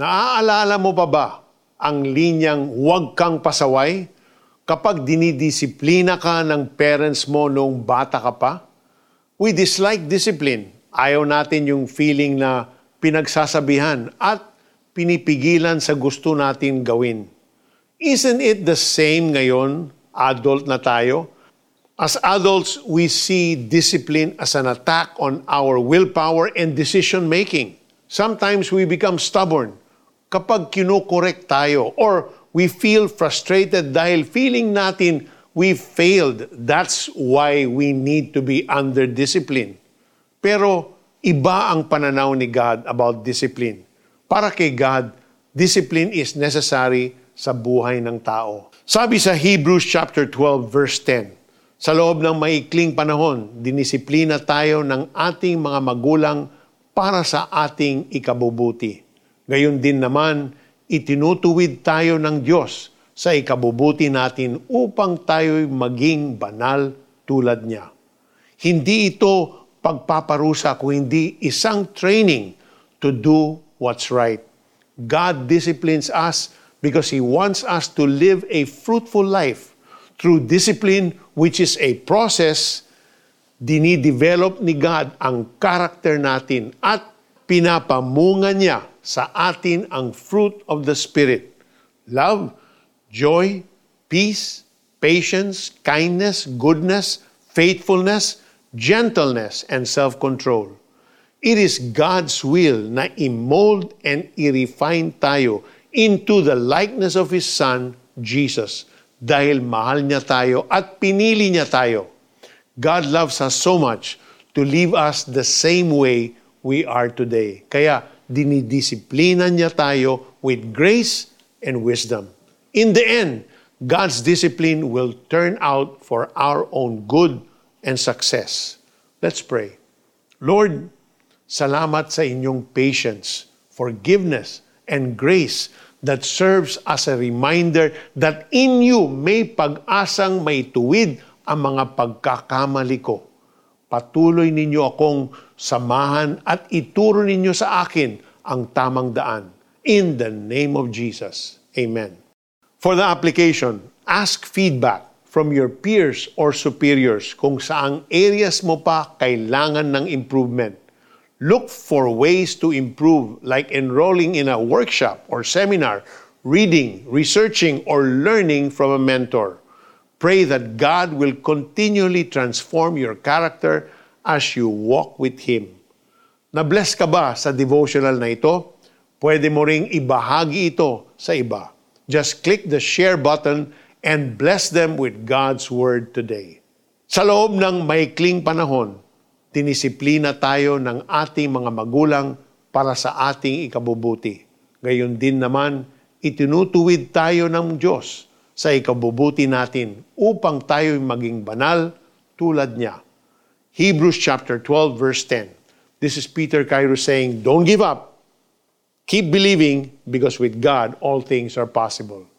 Naaalala mo pa ba ang linyang huwag kang pasaway kapag dinidisiplina ka ng parents mo noong bata ka pa? We dislike discipline. Ayaw natin yung feeling na pinagsasabihan at pinipigilan sa gusto natin gawin. Isn't it the same ngayon, adult na tayo? As adults, we see discipline as an attack on our willpower and decision making. Sometimes we become stubborn kapag kinokorek tayo or we feel frustrated dahil feeling natin we failed. That's why we need to be under discipline. Pero iba ang pananaw ni God about discipline. Para kay God, discipline is necessary sa buhay ng tao. Sabi sa Hebrews chapter 12 verse 10, sa loob ng maikling panahon, dinisiplina tayo ng ating mga magulang para sa ating ikabubuti. Gayon din naman, itinutuwid tayo ng Diyos sa ikabubuti natin upang tayo'y maging banal tulad niya. Hindi ito pagpaparusa kung hindi isang training to do what's right. God disciplines us because He wants us to live a fruitful life through discipline which is a process dinidevelop ni God ang karakter natin at pinapamunga niya sa atin ang fruit of the Spirit. Love, joy, peace, patience, kindness, goodness, faithfulness, gentleness, and self-control. It is God's will na i-mold and i-refine tayo into the likeness of His Son, Jesus, dahil mahal niya tayo at pinili niya tayo. God loves us so much to leave us the same way we are today. Kaya dinidisiplina niya tayo with grace and wisdom. In the end, God's discipline will turn out for our own good and success. Let's pray. Lord, salamat sa inyong patience, forgiveness, and grace that serves as a reminder that in you may pag-asang may tuwid ang mga pagkakamali ko. Patuloy ninyo akong samahan at ituro ninyo sa akin ang tamang daan. In the name of Jesus. Amen. For the application, ask feedback from your peers or superiors kung saang areas mo pa kailangan ng improvement. Look for ways to improve like enrolling in a workshop or seminar, reading, researching, or learning from a mentor. Pray that God will continually transform your character as you walk with Him. Na-bless ka ba sa devotional na ito? Pwede mo ring ibahagi ito sa iba. Just click the share button and bless them with God's Word today. Sa loob ng maikling panahon, dinisiplina tayo ng ating mga magulang para sa ating ikabubuti. Gayon din naman, itinutuwid tayo ng Diyos sa ikabubuti natin upang tayo'y maging banal tulad niya. Hebrews chapter 12 verse 10. This is Peter Cairo saying, don't give up. Keep believing because with God all things are possible.